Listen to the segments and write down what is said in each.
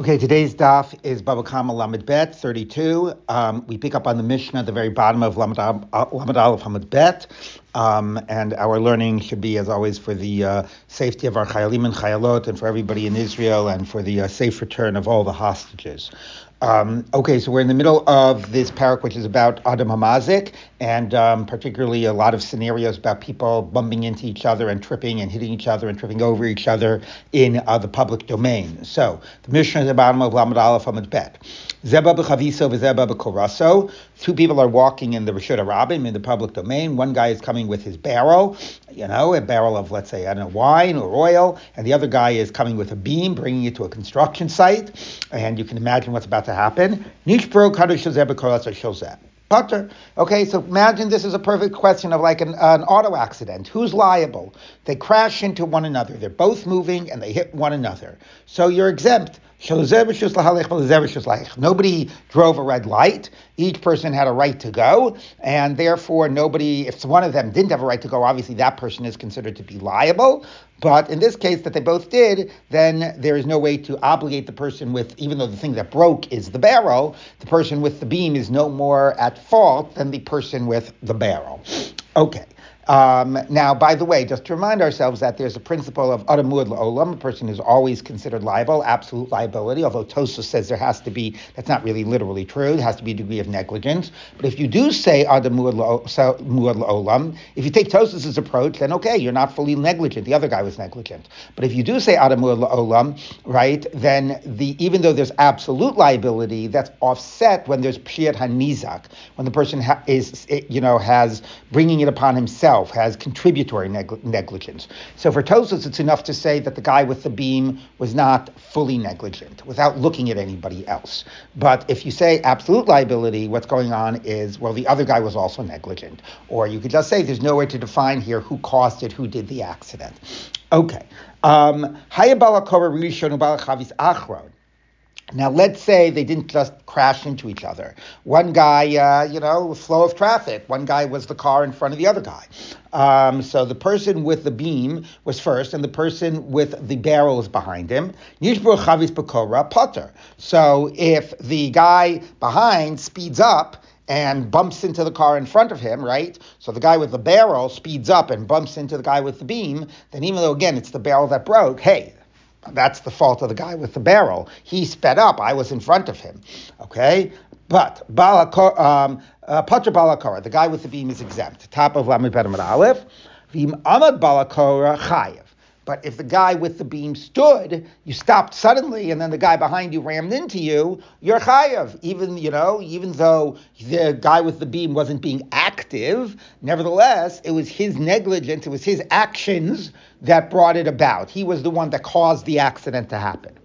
Okay, today's daf is Baba Kama Lamed Bet 32. Um, we pick up on the Mishnah at the very bottom of Lamed, uh, Lamed Aleph Bet. Um, and our learning should be, as always, for the uh, safety of our Chayalim and Chayalot and for everybody in Israel and for the uh, safe return of all the hostages. Um, okay, so we're in the middle of this perek, which is about Adam Hamazik, and um, particularly a lot of scenarios about people bumping into each other and tripping and hitting each other and tripping over each other in uh, the public domain. So the Mishnah is the bottom of Lamed Aleph Amud Bet. Zeba b'chaviso v'zeba b'koraso. Two people are walking in the Rishut Rabbim in the public domain. One guy is coming with his barrel, you know, a barrel of, let's say, I don't know, wine or oil, and the other guy is coming with a beam, bringing it to a construction site, and you can imagine what's about to happen. Nishbro. Okay, so imagine this is a perfect question of like an, an, auto accident. Who's liable? They crash into one another. They're both moving and they hit one another. So you're exempt. Nobody drove a red light. Each person had a right to go, and therefore nobody, if one of them didn't have a right to go, obviously that person is considered to be liable. But in this case, that they both did, then there is no way to obligate the person with, even though the thing that broke is the barrel, the person with the beam is no more at fault than the person with the barrel. Okay. Um, now, by the way, just to remind ourselves that there's a principle of adamud la'olam, a person is always considered liable, absolute liability, although Tosa says there has to be, that's not really literally true, there has to be a degree of negligence. But if you do say adamud la'olam, if you take Tosas's approach, then okay, you're not fully negligent, the other guy was negligent. But if you do say adamud la'olam, right, then the even though there's absolute liability, that's offset when there's pshiat hanizak, when the person ha- is, you know, has bringing it upon himself itself has contributory neg- negligence. So for Tosos, it's enough to say that the guy with the beam was not fully negligent without looking at anybody else. But if you say absolute liability, what's going on is, well, the other guy was also negligent. Or you could just say there's no way to define here who caused it, who did the accident. Okay. Um, now, let's say they didn't just crash into each other. One guy, uh, you know, flow of traffic. One guy was the car in front of the other guy. Um, so the person with the beam was first, and the person with the barrel is behind him. So if the guy behind speeds up, and bumps into the car in front of him, right? So the guy with the barrel speeds up and bumps into the guy with the beam, then even though again it's the barrel that broke, hey, that's the fault of the guy with the barrel. He sped up. I was in front of him. Okay? But Balakor, um, uh, Balakora, the guy with the beam is exempt. Top of Lamed Pedamad Aleph. Vim Amad Balakora Chayev. But if the guy with the beam stood, you stopped suddenly, and then the guy behind you rammed into you, you're chayav. Even you know, even though the guy with the beam wasn't being active, nevertheless, it was his negligence, it was his actions that brought it about. He was the one that caused the accident to happen.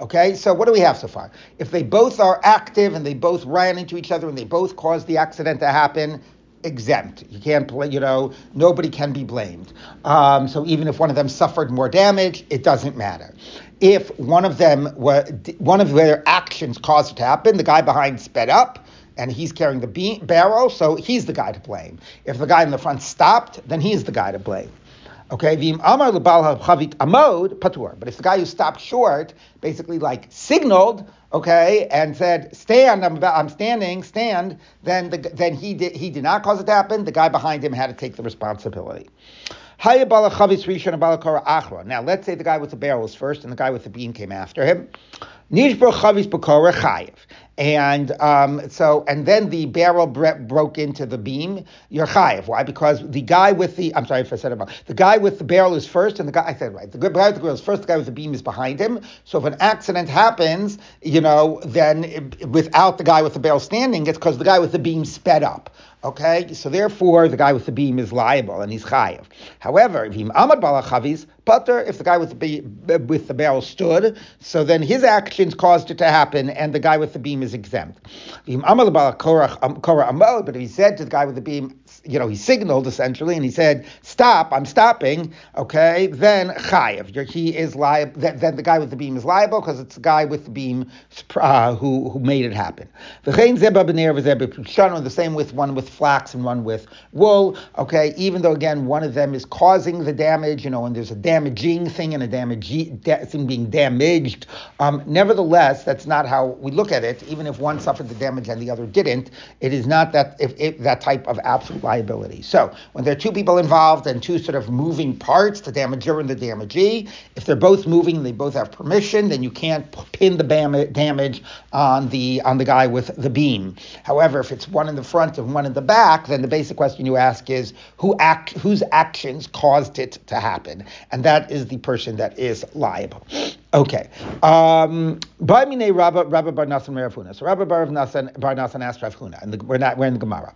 Okay, so what do we have so far? If they both are active and they both ran into each other and they both caused the accident to happen, exempt. You can't, play, you know, nobody can be blamed. Um, so even if one of them suffered more damage, it doesn't matter. If one of them, were, one of their actions caused it to happen, the guy behind sped up, and he's carrying the beam, barrel, so he's the guy to blame. If the guy in the front stopped, then he's the guy to blame. Okay, v'im amar amod patur. But if the guy who stopped short basically like signaled, okay, and said stand, I'm, I'm standing, stand, then the, then he did he did not cause it to happen. The guy behind him had to take the responsibility. Now let's say the guy with the barrel was first and the guy with the beam came after him. And um, so, and then the barrel bre- broke into the beam. You're chayiv. Why? Because the guy with the, I'm sorry if I said it wrong. The guy with the barrel is first, and the guy, I said right. The guy with the barrel is first. The guy with the beam is behind him. So if an accident happens, you know, then it, without the guy with the barrel standing, it's because the guy with the beam sped up. Okay, so therefore the guy with the beam is liable and he's chayiv. However, if amad balachavis putter, if the guy with the beam with the barrel stood, so then his actions caused it to happen, and the guy with the beam is exempt. Um, but if he said to the guy with the beam, you know, he signaled essentially, and he said, "Stop! I'm stopping." Okay, then chayiv. He is liable. Then the guy with the beam is liable because it's the guy with the beam uh, who who made it happen. The same with one with flax and one with wool. Okay, even though again one of them is causing the damage, you know, and there's a damaging thing and a damage thing being damaged. Um, nevertheless, that's not how we look at it. Even if one suffered the damage and the other didn't, it is not that if, if that type of absolute liability. So when there are two people involved and two sort of moving parts, the damager and the damagee, if they're both moving, they both have permission, then you can't pin the damage on the on the guy with the beam. However, if it's one in the front and one in the back, then the basic question you ask is who act whose actions caused it to happen, and that is the person that is liable. Okay. By Um, Rabba Rabba Bar Nasan Merafuna. So Rabba Bar Nasan Bar Nasan asked Rav Huna, and we're not we're in the Gemara.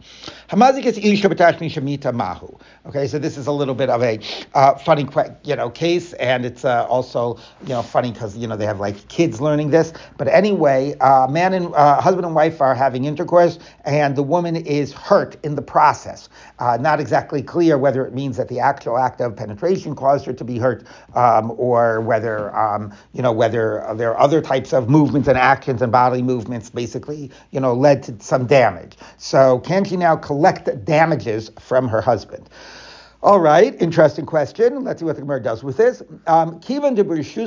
Hamazik is Isha Batashmi Shamita Mahu. Okay, so this is a little bit of a uh, funny, you know, case, and it's uh, also you know funny because you know they have like kids learning this. But anyway, uh, man and uh, husband and wife are having intercourse, and the woman is hurt in the process. Uh, not exactly clear whether it means that the actual act of penetration caused her to be hurt, um, or whether um, you know, whether there are other types of movements and actions and bodily movements basically, you know, led to some damage. So can she now collect damages from her husband? All right, interesting question. Let's see what the Gemara does with this. Um, Kivan de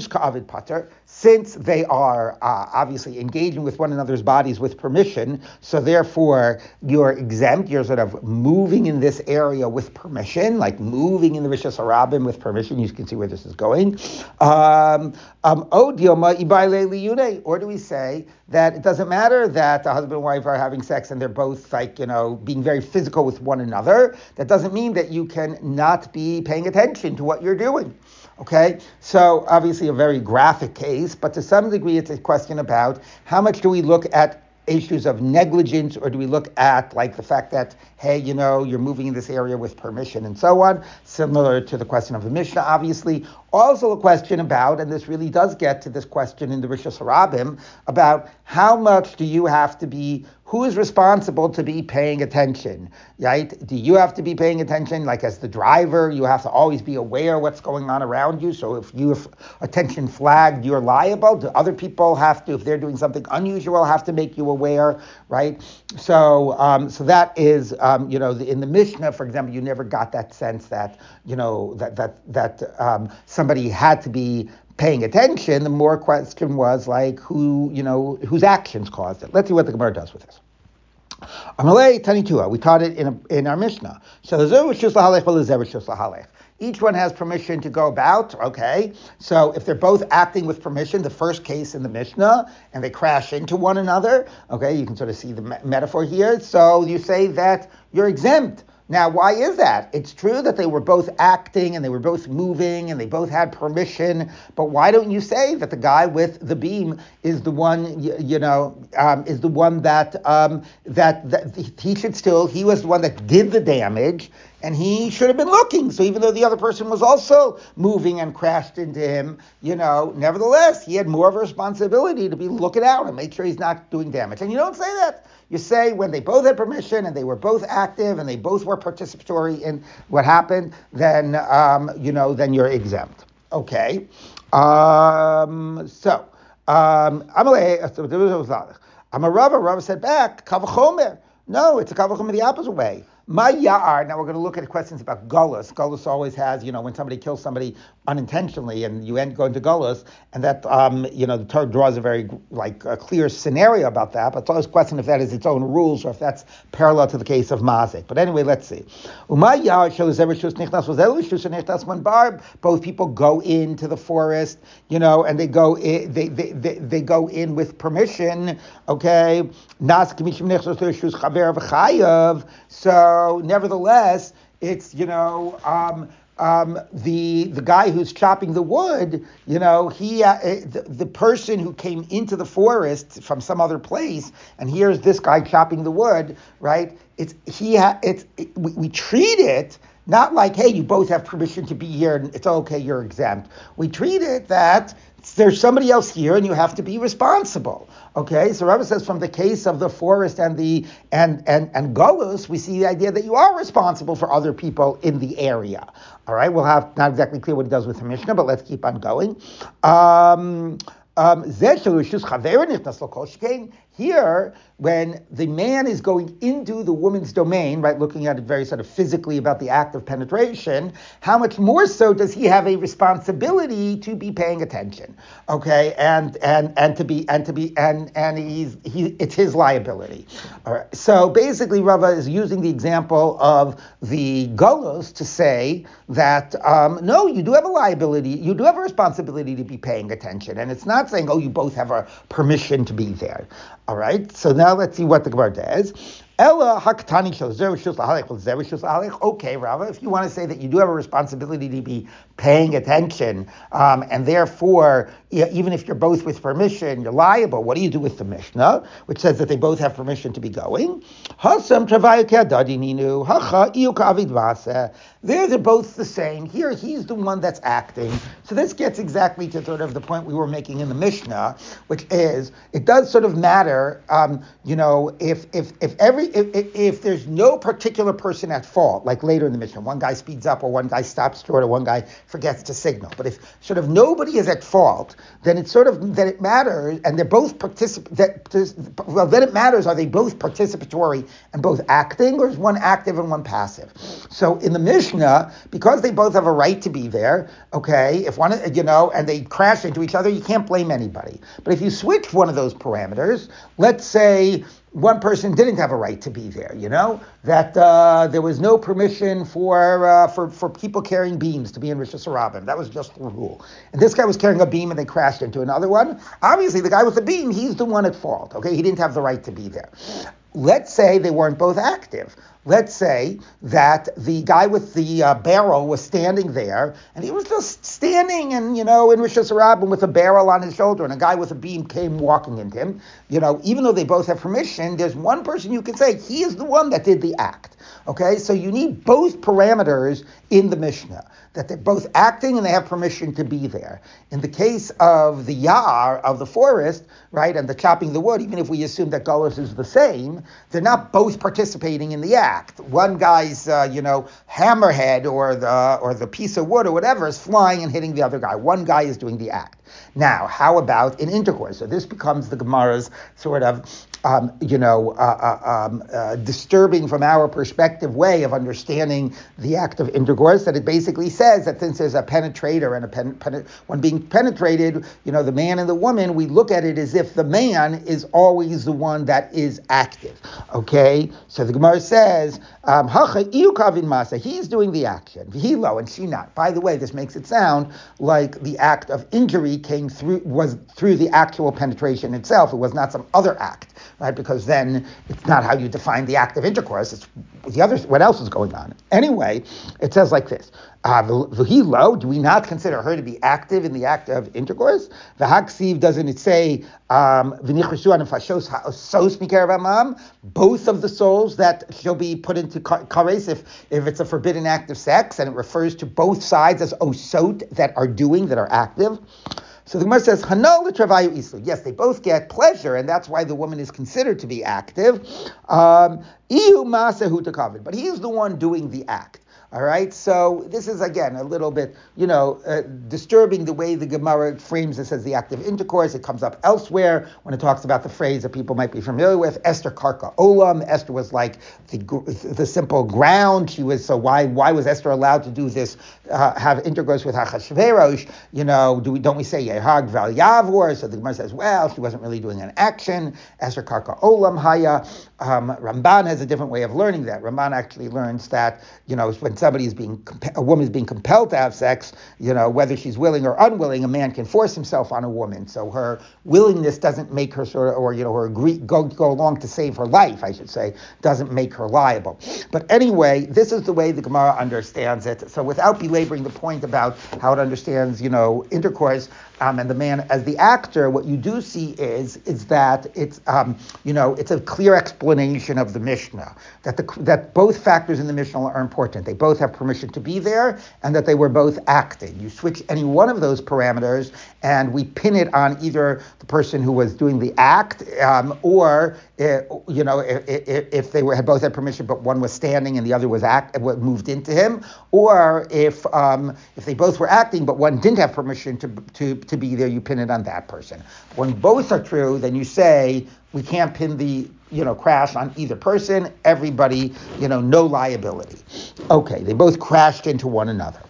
Ka'avid Pater since they are uh, obviously engaging with one another's bodies with permission, so therefore you're exempt. You're sort of moving in this area with permission, like moving in the Rishas Harabim with permission. You can see where this is going. Um, um, or do we say that it doesn't matter that the husband and wife are having sex and they're both like, you know, being very physical with one another? That doesn't mean that you can not be paying attention to what you're doing. Okay, so obviously a very graphic case, but to some degree it's a question about how much do we look at issues of negligence, or do we look at like the fact that hey, you know, you're moving in this area with permission and so on, similar to the question of the Mishnah, obviously. Also a question about, and this really does get to this question in the Rishas Harabim, about how much do you have to be who is responsible to be paying attention, right? Do you have to be paying attention? Like as the driver, you have to always be aware what's going on around you. So if you have attention flagged, you're liable. Do other people have to, if they're doing something unusual, have to make you aware, right? So, um, so that is, um, you know, in the Mishnah, for example, you never got that sense that, you know, that that that um, somebody had to be paying attention, the more question was like who, you know, whose actions caused it. Let's see what the Gemara does with this. Amalei Tanitua, we taught it in, a, in our Mishnah. So each one has permission to go about, okay? So if they're both acting with permission, the first case in the Mishnah, and they crash into one another, okay, you can sort of see the me- metaphor here. So you say that you're exempt now, why is that? It's true that they were both acting and they were both moving and they both had permission, but why don't you say that the guy with the beam is the one, you, you know, um, is the one that um, that that he should still he was the one that did the damage and he should have been looking. So even though the other person was also moving and crashed into him, you know, nevertheless he had more of a responsibility to be looking out and make sure he's not doing damage. And you don't say that. You say when they both had permission and they were both active and they both were participatory in what happened, then um, you know, then you're exempt. Okay. Um, so um, I'm a Rava. Rava said back, Kavachomer. No, it's a Kavachomer the opposite way. My ya'ar, now we're going to look at questions about gullus. Gullus always has, you know, when somebody kills somebody unintentionally and you end going to gullus, and that, um, you know, the Torah draws a very, like, a clear scenario about that, but it's always a question if that is its own rules or if that's parallel to the case of mazik. But anyway, let's see. My ya'ar shows every shus nichnas was nichnas when barb. Both people go into the forest, you know, and they go in, they, they, they, they go in with permission, okay? Nas kimishim nichnas chaver. So, nevertheless, it's you know um, um, the the guy who's chopping the wood. You know, he uh, eh, the, the, person who came into the forest from some other place, and here's this guy chopping the wood. Right? It's he. Ha, it's it, we, we treat it not like, hey, you both have permission to be here and it's okay, you're exempt. We treat it that there's somebody else here and you have to be responsible. Okay, so Rava says from the case of the forest and the and and and Golos, we see the idea that you are responsible for other people in the area. All right, we'll have not exactly clear what he does with the Mishnah, but let's keep on going. Um, Um, here, when the man is going into the woman's domain, right, looking at it very sort of physically about the act of penetration, how much more so does he have a responsibility to be paying attention? Okay, and and and to be and to be and and he's he it's his liability. All right. So basically, Rava is using the example of the golos to say that um, no, you do have a liability, you do have a responsibility to be paying attention, and it's not saying oh you both have a permission to be there. All right, so now let's see what the Gemara does. Ella haktani Okay, Rava, if you want to say that you do have a responsibility to be paying attention, um, and therefore, even if you're both with permission, you're liable. What do you do with the Mishnah, which says that they both have permission to be going? There, they're both the same. Here, he's the one that's acting. So this gets exactly to sort of the point we were making in the Mishnah, which is it does sort of matter, um, you know, if if if every if, if, if, there's no particular person at fault, like later in the Mishnah, one guy speeds up or one guy stops short or one guy forgets to signal. But if sort of nobody is at fault, then it sort of then it matters, and they're both particip that well then it matters are they both participatory and both acting, or is one active and one passive? So in the Mishnah, because they both have a right to be there, okay, if one you know, and they crash into each other, you can't blame anybody. But if you switch one of those parameters, let's say one person didn't have a right to be there. You know that uh, there was no permission for uh, for for people carrying beams to be in Rishus Harabim. That was just the rule. And this guy was carrying a beam, and they crashed into another one. Obviously, the guy with the beam, he's the one at fault. Okay, he didn't have the right to be there. Let's say they weren't both active. Let's say that the guy with the uh, barrel was standing there, and he was just standing, and you know, in Rishus Harabim with a barrel on his shoulder, and a guy with a beam came walking into him. You know, even though they both have permission, there's one person you can say he is the one that did the act. Okay, so you need both parameters in the Mishnah that they're both acting and they have permission to be there. In the case of the yar of the forest, right, and the chopping the wood, even if we assume that Gullus is the same, they're not both participating in the act. One guy's, uh, you know, hammerhead or the or the piece of wood or whatever is flying and hitting the other guy. One guy is doing the act. Now, how about in intercourse? So this becomes the Gemara's sort of um, you know, uh, uh, um, uh, disturbing from our perspective way of understanding the act of intercourse. That it basically says that since there's a penetrator and a pen, pen, when being penetrated, you know, the man and the woman, we look at it as if the man is always the one that is active. Okay, so the Gemara says, um, he's doing the action, low and she not. By the way, this makes it sound like the act of injury came through was through the actual penetration itself. It was not some other act right? Because then it's not how you define the act of intercourse. It's the other. What else is going on? Anyway, it says like this: uh, V'hilo, do we not consider her to be active in the act of intercourse? V'haksiv, doesn't it say um, both of the souls that shall be put into kares if, if it's a forbidden act of sex, and it refers to both sides as osot that are doing, that are active? So the Gemara says, Hanal travayu islu. Yes, they both get pleasure, and that's why the woman is considered to be active. Um, but he is the one doing the act. All right, so this is again a little bit, you know, uh, disturbing the way the Gemara frames this as the act of intercourse. It comes up elsewhere when it talks about the phrase that people might be familiar with. Esther Karka Olam. Esther was like the the simple ground. She was so why why was Esther allowed to do this? Uh, have intercourse with Achashverosh? You know, do we don't we say Yehag Val Yavor? So the Gemara says, well, she wasn't really doing an action. Esther Karka Olam Haya. Um, Ramban has a different way of learning that. Ramban actually learns that you know when somebody is being a woman is being compelled to have sex, you know whether she's willing or unwilling, a man can force himself on a woman. So her willingness doesn't make her sort of, or you know her agree go go along to save her life, I should say, doesn't make her liable. But anyway, this is the way the Gemara understands it. So without belaboring the point about how it understands, you know, intercourse, um, and the man as the actor, what you do see is is that it's um, you know it's a clear explanation of the Mishnah that the that both factors in the Mishnah are important. They both have permission to be there, and that they were both acting. You switch any one of those parameters, and we pin it on either the person who was doing the act, um, or uh, you know if, if, they were had both had permission, but one was standing and the other was act moved into him, or if um, if they both were acting, but one didn't have permission to to to be there, you pin it on that person. When both are true, then you say we can't pin the you know crash on either person. Everybody, you know, no liability. Okay, they both crashed into one another.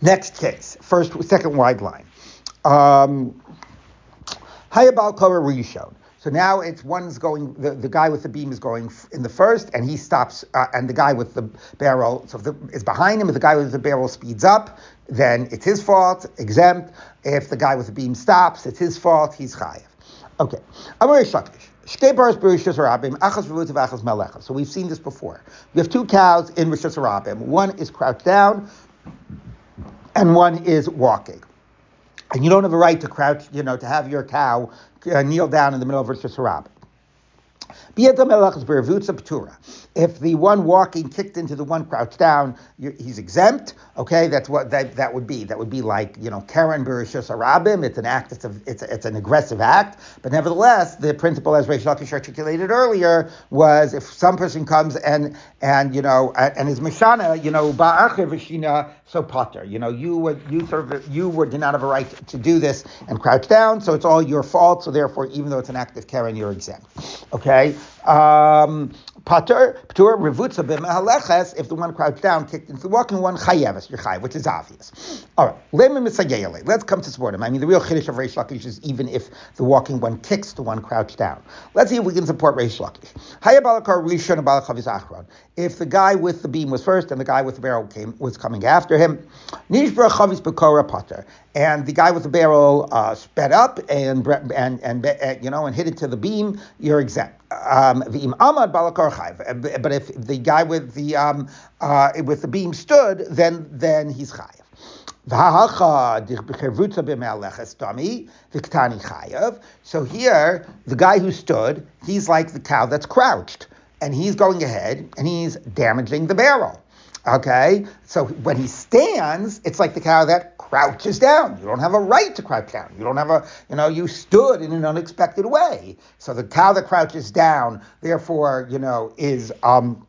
Next case, first, second wide line. Um, Hayabal Rishon. So now it's one's going, the, the guy with the beam is going in the first, and he stops, uh, and the guy with the barrel so the, is behind him, and the guy with the barrel speeds up, then it's his fault, exempt. If the guy with the beam stops, it's his fault, he's chayiv. Okay. So we've seen this before. We have two cows in Rishus Harabim. One is crouched down, and one is walking. And you don't have a right to crouch, you know, to have your cow uh, kneel down in the middle of Rishus Harabim. If the one walking kicked into the one crouched down, he's exempt. Okay, that's what that, that would be. That would be like you know Keren Berishus Arabim. It's an act. It's a, it's a, it's an aggressive act. But nevertheless, the principle, as Reish Lakish articulated earlier, was if some person comes and and you know and is mishana, you know ba'acher v'shina so potter. You know you would you sort of you would did not have a right to do this and crouch down. So it's all your fault. So therefore, even though it's an act of Keren, you're exempt. Okay. Um, Pater, Patur, Revutza b'mehaleches, if the one crouched down, kicked into the walking one, chayeves, you're chayev, which is obvious. All right, let's come to support him. I mean, the real chiddush of Reish Lakish is even if the walking one kicks the one crouched down. Let's see if we can support Reish Lakish. Hayabalakar Rishon and Balachavis Achron. If the guy with the beam was first and the guy with the barrel came was coming after him, Nishbra Chavis Bekora Pater and the guy with the barrel uh, sped up and and and uh, you know and hit it to the beam, you're exempt. Um, but if the guy with the um, uh, with the beam stood, then then he's chayiv. So here, the guy who stood, he's like the cow that's crouched, and he's going ahead and he's damaging the barrel. Okay, so when he stands, it's like the cow that crouches down. You don't have a right to crouch down. You don't have a, you know, you stood in an unexpected way. So the cow that crouches down, therefore, you know, is um.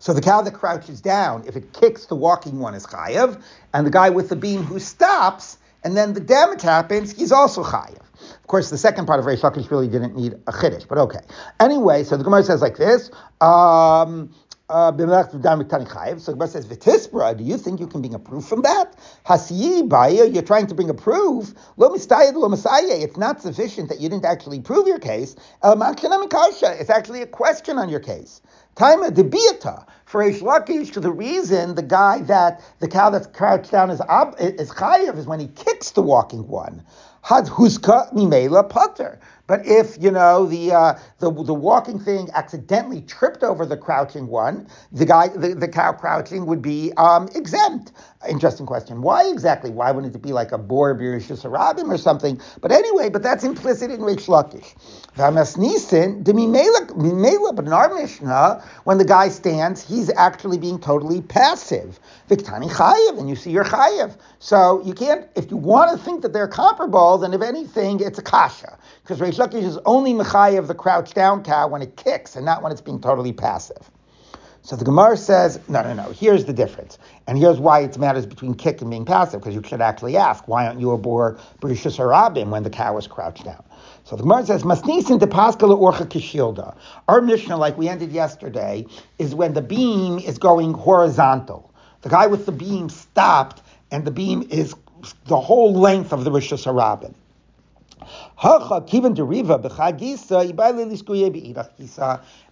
So the cow that crouches down, if it kicks the walking one, is chayav, and the guy with the beam who stops, and then the damage happens, he's also chayav. Of course, the second part of Reish Lakish really didn't need a chiddush, but okay. Anyway, so the Gemara says like this. Um, uh, so Gemara says, Vitispra, do you think you can bring a proof from that? Hasiyi Baya, you're trying to bring a proof. Lo Mistayed Lo it's not sufficient that you didn't actually prove your case. It's actually a question on your case. Of debiata for Eish Lakish to the reason the guy that the cow that's crouched down is ab, is chayav is when he kicks the walking one. Had huska mimela putter. But if you know the, uh, the the walking thing accidentally tripped over the crouching one, the guy the, the cow crouching would be um, exempt. Interesting question. Why exactly? Why wouldn't it be like a bor birishus harabim or something? But anyway, but that's implicit in Reish Lakish. When the guy stands, he's actually being totally passive. Viktani chayev, and you see your chayev. So you can't, if you want to think that they're comparable, then if anything, it's a kasha. Because Reish Lakish is only mechayev the crouched down cow when it kicks and not when it's being totally passive. So the Gemara says, no, no, no, here's the difference. And here's why it matters between kick and being passive, because you should actually ask, why aren't you a bor Berishus Harabim when the cow is crouched down? So the Gemara says, Masnisin de Paskala Orcha Kishilda. Our Mishnah, like we ended yesterday, is when the beam is going horizontal. The guy with the beam stopped, and the beam is the whole length of the Rishus Harabim.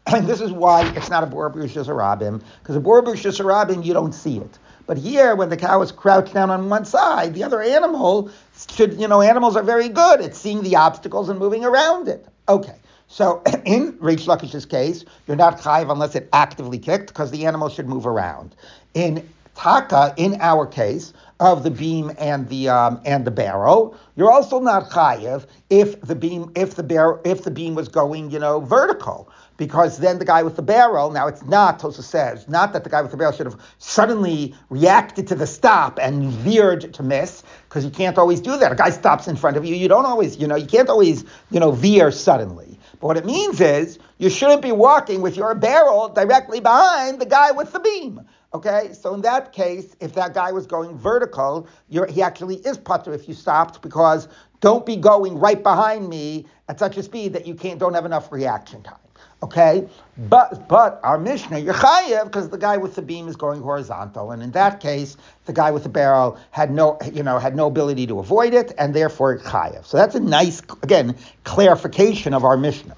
And this is why it's not a Bor B'Rishus Harabim, because a Bor B'Rishus Harabim, you don't see it. But here, when the cow is crouched down on one side, the other animal should, you know, animals are very good at seeing the obstacles and moving around it. Okay. So in Reish Lakish's case, you're not chayiv unless it actively kicked, because the animal should move around. In Taka, in our case, of the beam and the um, and the barrel. You're also not chayiv if the beam if the barrel if the beam was going you know vertical because then the guy with the barrel now it's not Tosa says not that the guy with the barrel should have suddenly reacted to the stop and veered to miss because you can't always do that. A guy stops in front of you, you don't always you know you can't always you know veer suddenly. But what it means is you shouldn't be walking with your barrel directly behind the guy with the beam. Okay, so in that case, if that guy was going vertical, he actually is putter if you stopped because don't be going right behind me at such a speed that you can't don't have enough reaction time. Okay, but but our Mishnah you're chayev because the guy with the beam is going horizontal, and in that case, the guy with the barrel had no you know had no ability to avoid it, and therefore chayev. So that's a nice again clarification of our Mishnah.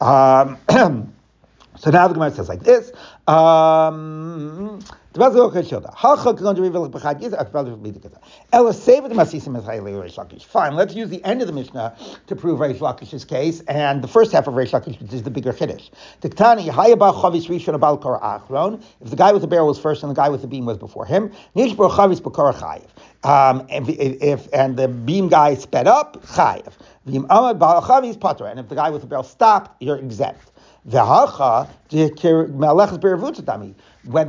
Um, so now the Gemara says like this. Um, Fine, let's use the end of the Mishnah to prove Reish Lakish's case, and the first half of Reish Lakish, which is the bigger chiddush. If the guy with the barrel was first and the guy with the beam was before him, um, if, if, and the beam guy sped up, chayiv. And if the guy with the barrel stopped, you're exempt. When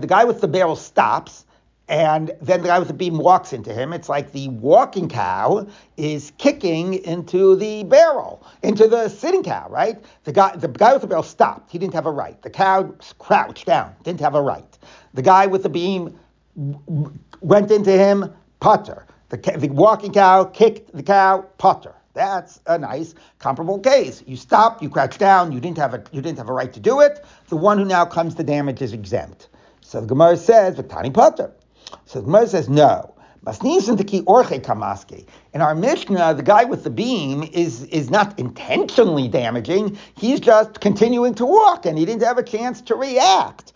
the guy with the barrel stops, and then the guy with the beam walks into him. It's like the walking cow is kicking into the barrel, into the sitting cow, right? The guy, the guy with the barrel stopped. He didn't have a right. The cow crouched down, didn't have a right. The guy with the beam went into him, putter. The, the walking cow kicked the cow, putter. That's a nice comparable case. You stopped, you crouched down, you didn't have a you didn't have a right to do it. The one who now comes to damage is exempt. So the Gemara says, Viktani Potter. So the Gemara says, no. In our Mishnah, the guy with the beam is, is not intentionally damaging. He's just continuing to walk and he didn't have a chance to react.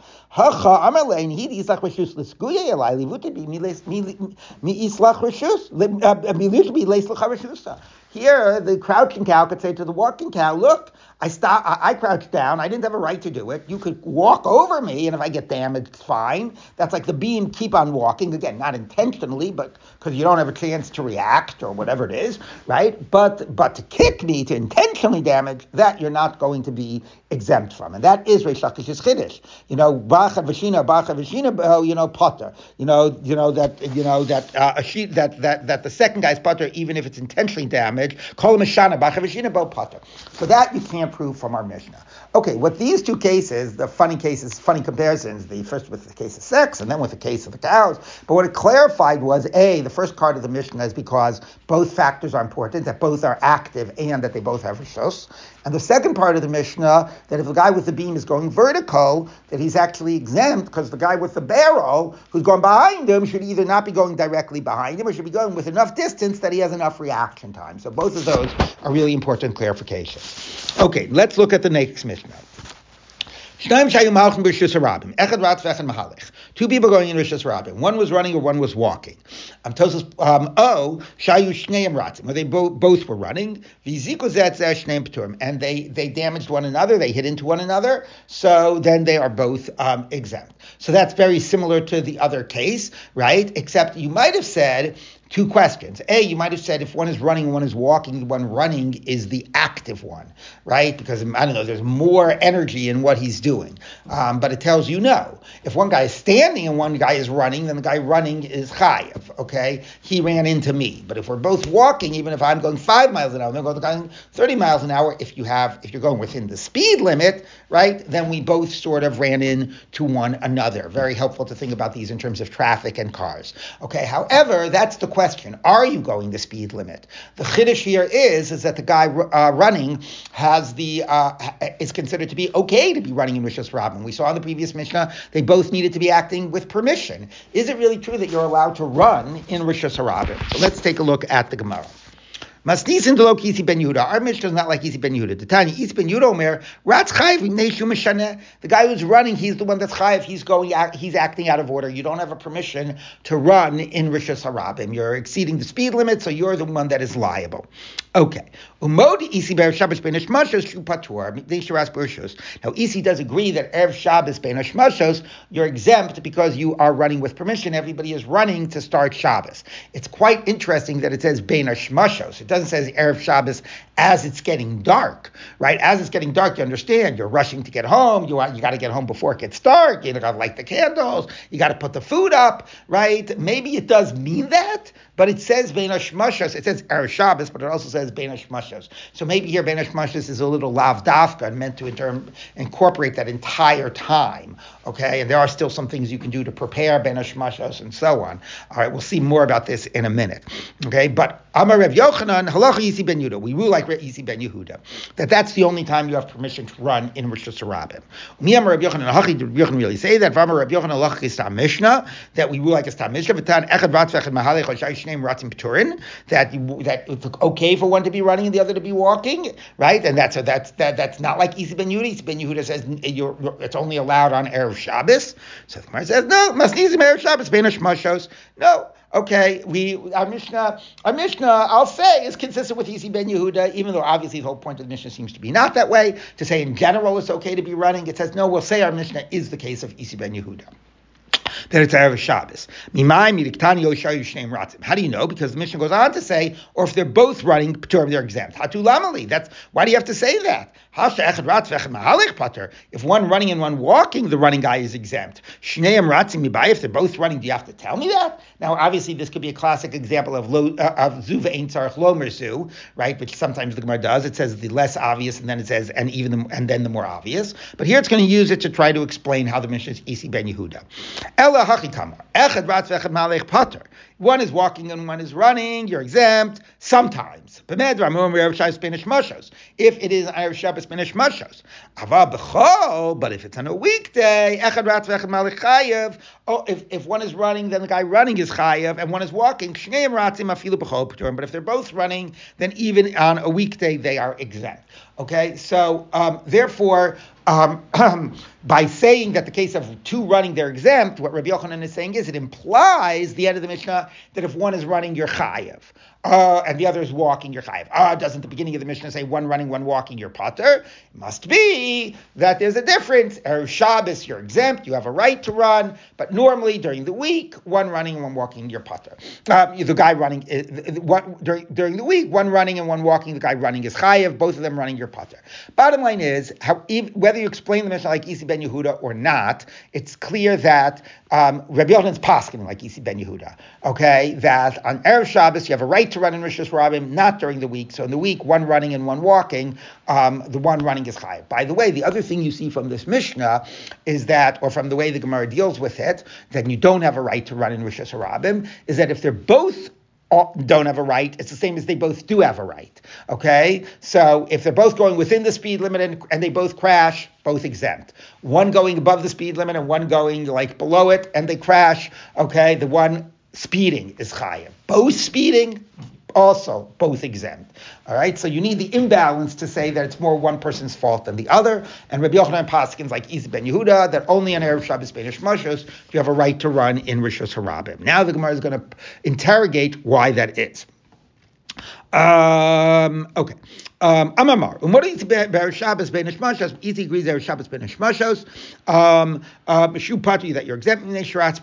Here, the crouching cow could say to the walking cow, look, I stop. I, I crouched down. I didn't have a right to do it. You could walk over me, and if I get damaged, fine. That's like the beam keep on walking again, not intentionally, but because you don't have a chance to react or whatever it is, right? But but to kick me, to intentionally damage, that you're not going to be exempt from, and that is Reish Lakish's chiddush. You know, Bacha Vashina, Bacha Vashina, oh, you know, Potter. You know, you know that you know that uh, that that that the second guy's Potter, even if it's intentionally damaged, call him a Shana, Bacha Vashina, Bo Potter. So that you can't prove from our Mishnah. Okay, what these two cases, the funny cases, funny comparisons, the first with the case of sex and then with the case of the cows, but what it clarified was A, the first part of the Mishnah is because both factors are important, that both are active and that they both have rishos. And the second part of the Mishnah, that if the guy with the beam is going vertical, that he's actually exempt because the guy with the barrel who's going behind him should either not be going directly behind him or should be going with enough distance that he has enough reaction time. So both of those are really important clarifications. Okay, let's look at the next Mishnah. Two people going in Rishas Rabim. One was running or one was walking. Um, Tosos, um, oh, Shayu Shneim Ratzim, where they bo- both were running. And they, they damaged one another, they hit into one another, so then they are both um, exempt. So that's very similar to the other case, right? Except you might have said two questions. A, you might have said if one is running, one is walking, one running is the active one, right? Because I don't know, there's more energy in what he's doing. Um, but it tells you no. If one guy is standing and one guy is running, then the guy running is chayiv, okay? He ran into me. But if we're both walking, even if I'm going five miles an hour, they're going 30 miles an hour, if you have, if you're going within the speed limit, right, then we both sort of ran into one another. Very helpful to think about these in terms of traffic and cars. Okay, however, that's the question: Are you going the speed limit? The chiddush here is is that the guy uh, running has the uh, is considered to be okay to be running in Rishas Rabin. We saw in the previous Mishnah they both needed to be acting with permission. Is it really true that you're allowed to run in Rishas Rabin? So let's take a look at the Gemara. Masnisin de lo Isi ben Yehuda. Our Mishnah is not like Isi ben Yehuda. The Tanya Isi ben Yehuda Omer Ratz Chayiv The guy who's running, he's the one that's Chayiv. He's going, out he's acting out of order. You don't have a permission to run in Rishas Harabim. You're exceeding the speed limit, so you're the one that is liable. Okay. Umod Isi Be'er Shabbos Ben Hashmashos Shu Patur. Now Isi does agree that Erev Shabbos Ben Hashmashos you're exempt because you are running with permission. Everybody is running to start Shabbos. It's quite interesting that it says Ben Hashmashos. It doesn't say Erev Shabbos as it's getting dark, right? As it's getting dark, you understand you're rushing to get home. You want, you got to get home before it gets dark. You got to light the candles. You got to put the food up, right? Maybe it does mean that, but it says Ben Hashmashos. It says Erev Shabbos, but it also says says Hashmashos. So maybe here Ben Hashmashos is a little lav dafka and meant to inter- incorporate that entire time. Okay, and there are still some things you can do to prepare Ben Hashmashos and so on. All right, we'll see more about this in a minute. Okay, but Amar Rev Yochanan, Halacha Yisi ben Yehuda. We rule like Yisi ben Yehuda. That that's the only time you have permission to run in Rishus Harabim. Me Amar Rev Yochanan, Hachi did Yochanan really say that? Amar Rev Yochanan, Halacha Yistam Mishnah, that we rule like a Mishnah, V'tan Echad Ratz V'echad Mahalech Hoshai Shneim Ratzim Peturin, that that it's okay for one to be running and the other to be walking, right? And that's a, that's that that's not like Yisi ben Yehuda. Yisi ben Yehuda says you're, it's only allowed on Erev Shabbos. So the Gemara says no, Masnizim Erev Shabbos, Ben Hashmashos. No, okay, we our Mishnah, our Mishnah, I'll say, is consistent with Yisi ben Yehuda, even though obviously the whole point of the Mishnah seems to be not that way. To say in general it's okay to be running, it says no. We'll say our Mishnah is the case of Yisi ben Yehuda that it's Erev Shabbos. How do you know? Because the Mishnah goes on to say, or if they're both running, they're exempt. That's why do you have to say that? If one running and one walking, the running guy is exempt. If they're both running, do you have to tell me that? Now, obviously, this could be a classic example of lo, uh, of zuva ein tzarich lo right? Which sometimes the Gemara does. It says the less obvious, and then it says and even the, and then the more obvious. But here it's going to use it to try to explain how the Mishnah is isi ben Yehuda. Ella echad ratz malech pater. One is walking and one is running. You're exempt sometimes. If it is Erev Shabbos Ben Hashmashos. But if it's on a weekday, oh, if, if one is running, then the guy running is chayav, and one is walking, but if they're both running, then even on a weekday they are exempt. Okay, so um, therefore, um, by saying that the case of two running they're exempt, what Rabbi Yochanan is saying is it implies the end of the Mishnah that if one is running, you're chayiv uh, and the other is walking, you're chayiv. Ah, uh, doesn't the beginning of the Mishnah say one running, one walking, you're potter? It must be that there's a difference. Erev Shabbos, you're exempt, you have a right to run, but normally during the week, one running one walking, you're potter. Um, the guy running, uh, during, during the week, one running and one walking, the guy running is chayiv, both of them running, you're potter. Bottom line is, how, whether you explain the Mishnah like Isi ben Yehuda or not, it's clear that um, Rabbi Yochanan's paskin like Isi ben Yehuda. Okay, that on Erev Shabbos you have a right to run in Rishus Rabim, not during the week. So in the week, one running and one walking, um, the one running is high. By the way, the other thing you see from this Mishnah is that, or from the way the Gemara deals with it, that you don't have a right to run in Rishus Rabim, is that if they're both don't have a right. It's the same as they both do have a right. Okay, so if they're both going within the speed limit and, and, they both crash, both exempt. One going above the speed limit and one going like below it, and they crash. Okay, the one speeding is chayiv. Both speeding, also both exempt. All right, so you need the imbalance to say that it's more one person's fault than the other. And Rabbi Yochanan Paskins like Isi ben Yehuda that only on erev Shabbos Ben Hashmashos do you have a right to run in Rishos Harabim. Now the Gemara is going to interrogate why that is. Um, okay. Um, Amamar. And what is Be'er Shabbos Ben Hashmashos? Isi agrees Be'er Shabbos Ben Hashmashos. Um, uh, Shu Pati that you're exempt Mipnei Shiratz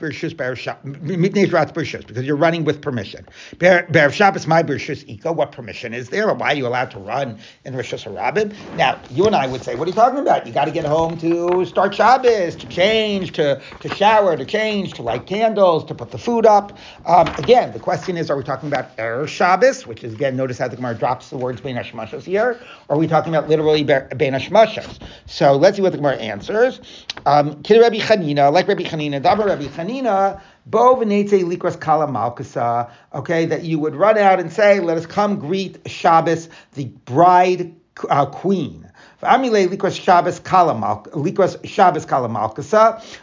Bershus because you're running with permission. Be'er Shabbos my Bershus Ika. What permission is there? Why are you allowed to run in Rishus Harabim? Now you and I would say, what are you talking about? You got to get home to start Shabbos, to change, to to shower, to change, to light candles, to put the food up. Um, again, the question is, are we talking about Erev Shabbos, which is again, notice how the Gemara drops the words Ben Hashmashos here? Or are we talking about literally Ben Hashmashas? So let's see what the Gemara answers. Um, Rabbi Chanina, like Rabbi Chanina, Dabar Rabbi Chanina, Bo likras kala malkasa. Okay, that you would run out and say, "Let us come greet Shabbos, the bride uh, queen." Shabbos Shabbos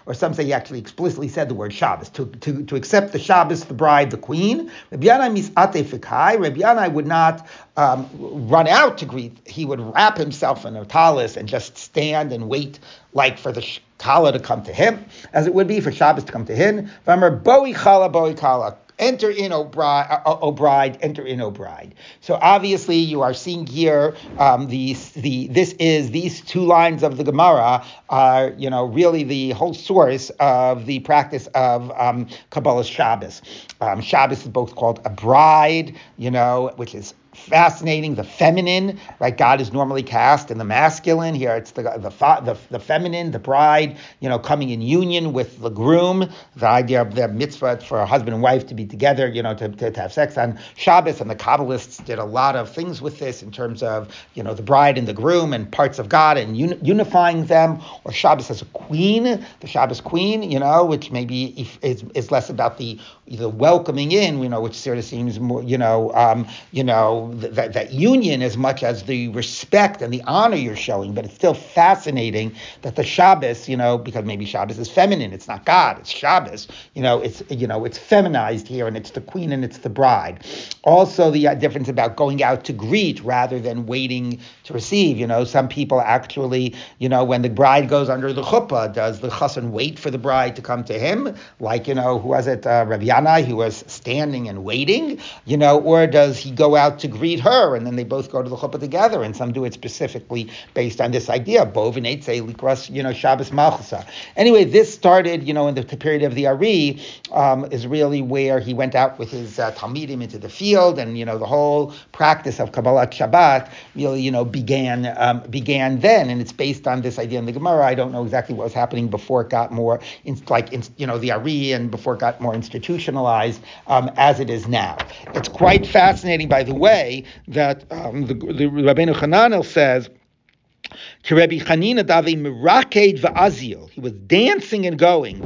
or some say he actually explicitly said the word Shabbos to, to, to accept the Shabbos, the bride, the queen. Rabbi Yanai misate fikai. Rabbi Yanai would not um, run out to greet. He would wrap himself in a talis and just stand and wait, like for the kala to come to him, as it would be for Shabbos to come to him. Vamar boi chala boi kala. Enter in, O bride, o bride, enter in, O bride. So obviously you are seeing here um, the, the this is these two lines of the Gemara are you know really the whole source of the practice of um, Kabbalas Shabbos. Um, Shabbos is both called a bride, you know, which is fascinating. The feminine, right? God is normally cast in the masculine. Here it's the the the, the feminine, the bride, you know, coming in union with the groom. The idea of the mitzvah for a husband and wife to be together, you know, to, to, to have sex on Shabbos. And the Kabbalists did a lot of things with this in terms of, you know, the bride and the groom and parts of God and uni- unifying them. Or Shabbos as a queen, the Shabbos queen, you know, which maybe is, is less about the the welcoming in, you know, which sort of seems more, you know, um, you know, that, that union as much as the respect and the honor you're showing. But it's still fascinating that the Shabbos, you know, because maybe Shabbos is feminine, it's not God, it's Shabbos. You know, it's you know, it's feminized here, and it's the queen and it's the bride. Also, the uh, difference about going out to greet rather than waiting to receive. You know, some people actually, you know, when the bride goes under the chuppah, does the chassan wait for the bride to come to him, like you know, who was it, uh, Rabbi Yanai, who was standing and waiting, you know, or does he go out to greet her and then they both go to the chuppah together? And some do it specifically based on this idea, bovin likras, you know, Shabbos malchusa. Anyway, this started, you know, in the period of the Ari, um, is really where he went out with his uh, talmidim into the field, and you know, the whole practice of Kabbalas Shabbat really, you know, began um, began then, and it's based on this idea in the Gemara. I don't know exactly what was happening before it got more, in, like, in, you know, the Ari, and before it got more institutionalized um, as it is now. It's quite fascinating, by the way, that um, the, the Rabbeinu Hananel says. Chanina Va'azil. He was dancing and going.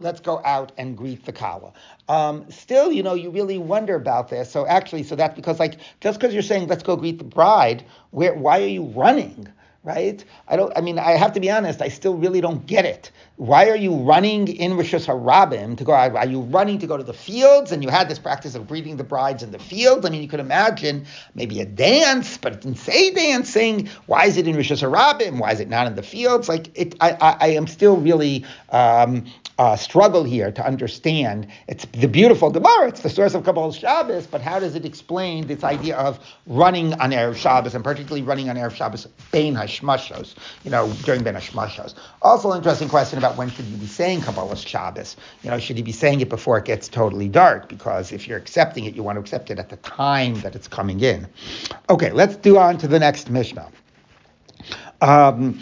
Let's go out and greet the Kala. Um, still, you know, you really wonder about this. So actually, so that's because like just because you're saying let's go greet the bride, where why are you running? right? I don't. I mean, I have to be honest. I still really don't get it. Why are you running in Rishus Harabim to go? Are you running to go to the fields? And you had this practice of greeting the brides in the fields. I mean, you could imagine maybe a dance, but it didn't say dancing. Why is it in Rishus Harabim? Why is it not in the fields? Like it, I, I, I am still really um, uh, struggle here to understand. It's the beautiful Gemara, it's the source of Kabbalas Shabbos, but how does it explain this idea of running on Erev Shabbos, and particularly running on Erev Shabbos, Bein Hashmashos, you know, during Bein Hashmashos? Also, interesting question about when should you be saying Kabbalas Shabbos? You know, should you be saying it before it gets totally dark? Because if you're accepting it, you want to accept it at the time that it's coming in. Okay, let's do on to the next Mishnah. Um,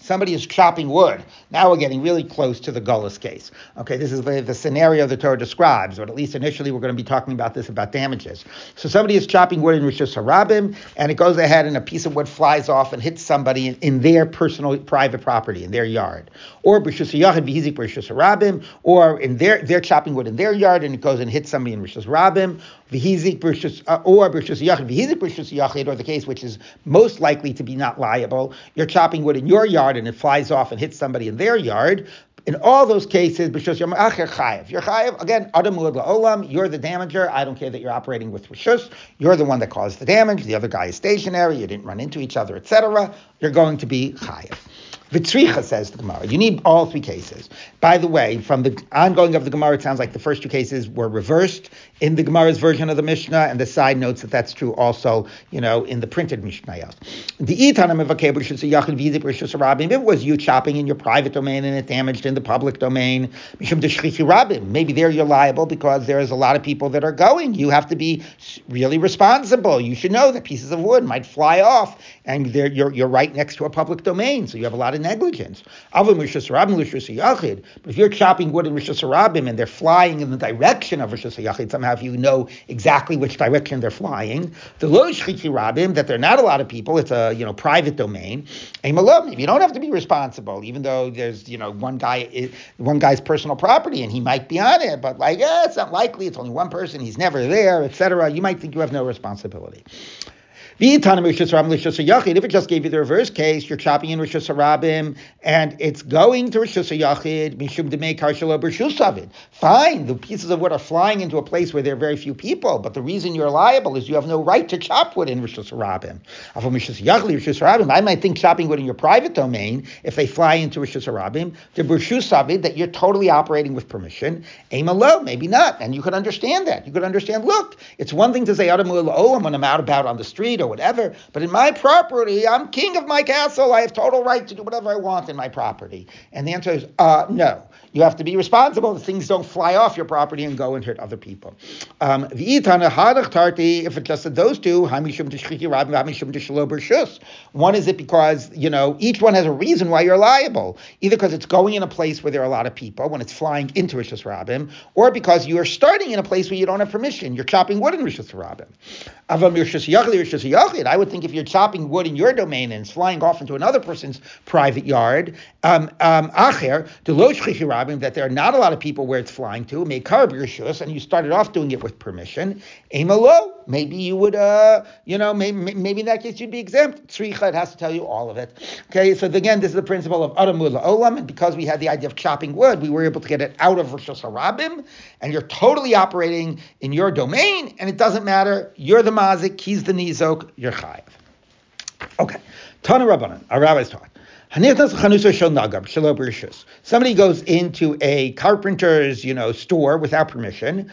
Somebody is chopping wood. Now we're getting really close to the gullus case. Okay, this is the, the scenario the Torah describes, but at least initially we're going to be talking about this about damages. So somebody is chopping wood in Rishus Harabim, and it goes ahead and a piece of wood flies off and hits somebody in, in their personal private property, in their yard. Or Rishus Yachid Vihizik Rishus Harabim, or in their they're chopping wood in their yard and it goes and hits somebody in Rishus Harabim, Vihizik Rishus uh, or Rishus Yachid Vihizik Rishus Yachid, or the case which is most likely to be not liable. You're chopping wood in your yard and it flies off and hits somebody in their yard. In all those cases, because you're chayiv. You're chayiv again. Adam olam. You're the damager. I don't care that you're operating with rishus. You're the one that caused the damage. The other guy is stationary. You didn't run into each other, etc. You're going to be chayiv. Vitzricha says the Gemara. You need all three cases. By the way, from the ongoing of the Gemara, it sounds like the first two cases were reversed in the Gemara's version of the Mishnah, and the side notes that that's true also, you know, in the printed Mishnah. The Itanim of a If it was you chopping in your private domain and it damaged in the public domain, maybe there you're liable because there is a lot of people that are going. You have to be really responsible. You should know that pieces of wood might fly off, and you're, you're right next to a public domain, so you have a lot of negligence. But if you're chopping wood in Rishus Harabim and they're flying in the direction of Rosh Hashanah, somehow if you know exactly which direction they're flying, the Lo Rabim, that they're not a lot of people, it's a you know private domain. If you don't have to be responsible, even though there's you know one guy one guy's personal property and he might be on it, but like yeah, it's not likely, it's only one person, he's never there, etc. You might think you have no responsibility. If it just gave you the reverse case, you're chopping in Rishus Harabim and it's going to demei karshala Fine, the pieces of wood are flying into a place where there are very few people, but the reason you're liable is you have no right to chop wood in Rishus Harabim. I might think chopping wood in your private domain, if they fly into Rosh Hashanah, the Bershusavit, that you're totally operating with permission. Aim alone, maybe not. And you could understand that. You could understand, look, it's one thing to say, when I'm out about on the street or whatever. But in my property, I'm king of my castle. I have total right to do whatever I want in my property. And the answer is uh, no. You have to be responsible that things don't fly off your property and go and hurt other people. Um, if it's just those two, one is it because, you know, each one has a reason why you're liable. Either because it's going in a place where there are a lot of people when it's flying into Rishus Rabim, or because you are starting in a place where you don't have permission. You're chopping wood in Rishus Rabim. I would think if you're chopping wood in your domain and it's flying off into another person's private yard, um, um, that there are not a lot of people where it's flying to, make rishus, and you started off doing it with permission, amalo, maybe you would, uh, you know, maybe, maybe in that case you'd be exempt. Tzricha, it has to tell you all of it. Okay, so again, this is the principle of Adamul Olam, and because we had the idea of chopping wood, we were able to get it out of Rishus Harabim, and you're totally operating in your domain, and it doesn't matter. You're the mazik, he's the nizok, you're chayiv. Okay, Tana Rabbanan, our rabbis taught. Somebody goes into a carpenter's, you know, store without permission.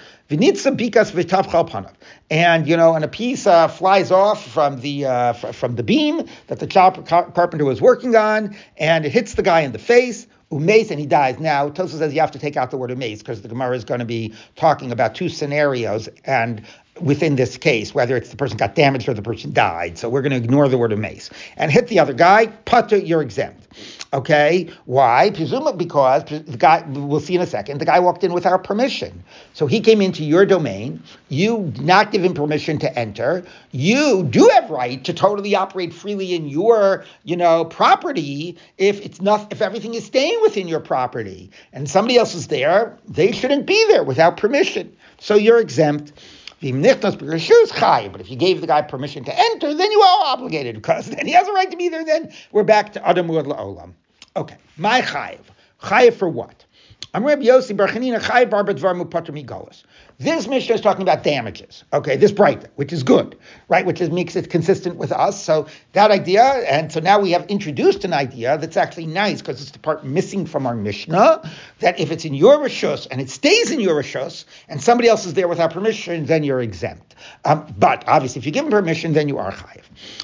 And you know, and a piece uh, flies off from the uh, from the beam that the chop- carpenter was working on, and it hits the guy in the face. And he dies. Now, Tosa says you have to take out the word umace because the Gemara is going to be talking about two scenarios, and within this case, whether it's the person got damaged or the person died. So we're going to ignore the word of mace and hit the other guy. Putter, you're exempt. Okay, why? Presumably because the guy. We'll see in a second. The guy walked in without permission, so he came into your domain. You not give him permission to enter. You do have right to totally operate freely in your, you know, property if it's not if everything is staying within your property and somebody else is there. They shouldn't be there without permission. So you're exempt. But if you gave the guy permission to enter, then you are obligated because then he has a right to be there. Then we're back to Adam La'olam. Okay, my chayiv. Chayiv for what? I'm Rabbi Yossi Barchanina Chayiv Bar Badvar Mupater Migalas. This Mishnah is talking about damages. Okay, this bright, which is good, right? Which is, makes it consistent with us. So that idea, and so now we have introduced an idea that's actually nice because it's the part missing from our Mishnah. That if it's in your rishus and it stays in your rishus, and somebody else is there without permission, then you're exempt. Um, but obviously, if you give them permission, then you are chayiv.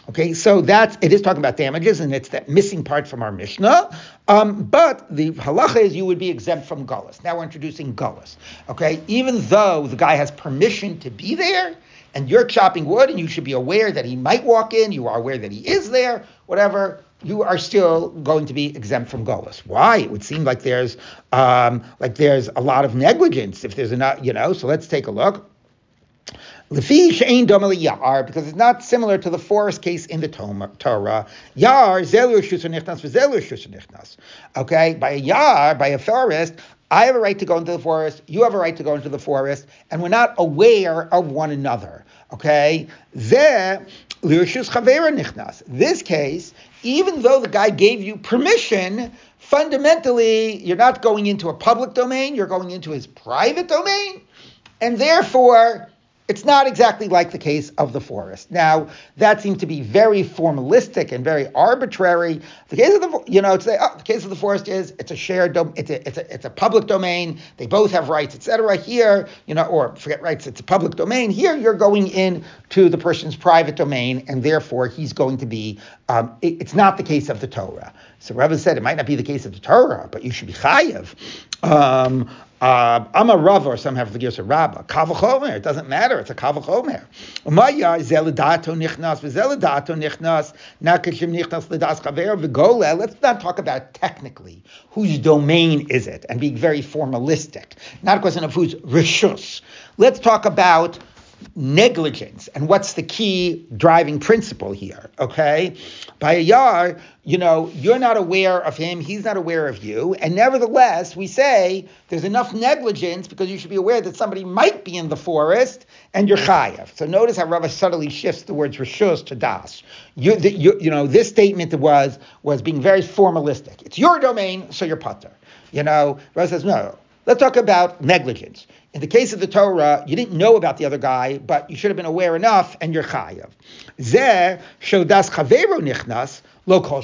Okay, so that's it is talking about damages, and it's that missing part from our Mishnah. Um, but the halacha is you would be exempt from gullus. Now we're introducing gullus. Okay, even though the guy has permission to be there, and you're chopping wood, and you should be aware that he might walk in. You are aware that he is there. Whatever, you are still going to be exempt from gullus. Why? It would seem like there's um, like there's a lot of negligence if there's enough, you know. So let's take a look. Yar, because it's not similar to the forest case in the Torah. Nichnas. Okay, by a yar, by a forest, I have a right to go into the forest. You have a right to go into the forest, and we're not aware of one another. Okay, there nichnas. This case, even though the guy gave you permission, fundamentally you're not going into a public domain. You're going into his private domain, and therefore it's not exactly like the case of the forest. Now, that seems to be very formalistic and very arbitrary. The case of the, you know, the, oh, the case of the forest is it's a shared, it's a, it's a, it's a public domain. They both have rights, etc. Here, you know, or forget rights, it's a public domain. Here, you're going in to the person's private domain, and therefore he's going to be. Um, it, it's not the case of the Torah. So Rebbe said it might not be the case of the Torah, but you should be chayiv. Um, uh, I'm a Rav, or some have the gears of Rabbah. Kavachomer, it doesn't matter, it's a Kavachomer. Umaya, Zelidato nichnas, Zelidato nichnas, Nakashim nichnas, Vigole. Let's not talk about technically whose domain is it and be very formalistic. Not a question of whose rishus. Let's talk about negligence. And what's the key driving principle here okay? By a yar you know you're not aware of him he's not aware of you. And nevertheless we say there's enough negligence because you should be aware that somebody might be in the forest and you're chayav so notice how Rava subtly shifts the words rishus to das you, the, you, you know this statement was was being very formalistic. It's your domain so you're putter you know Rava says no Let's talk about negligence. In the case of the Torah, you didn't know about the other guy, but you should have been aware enough, and you're chayav. Zeh shodas chavero nichnas lo kol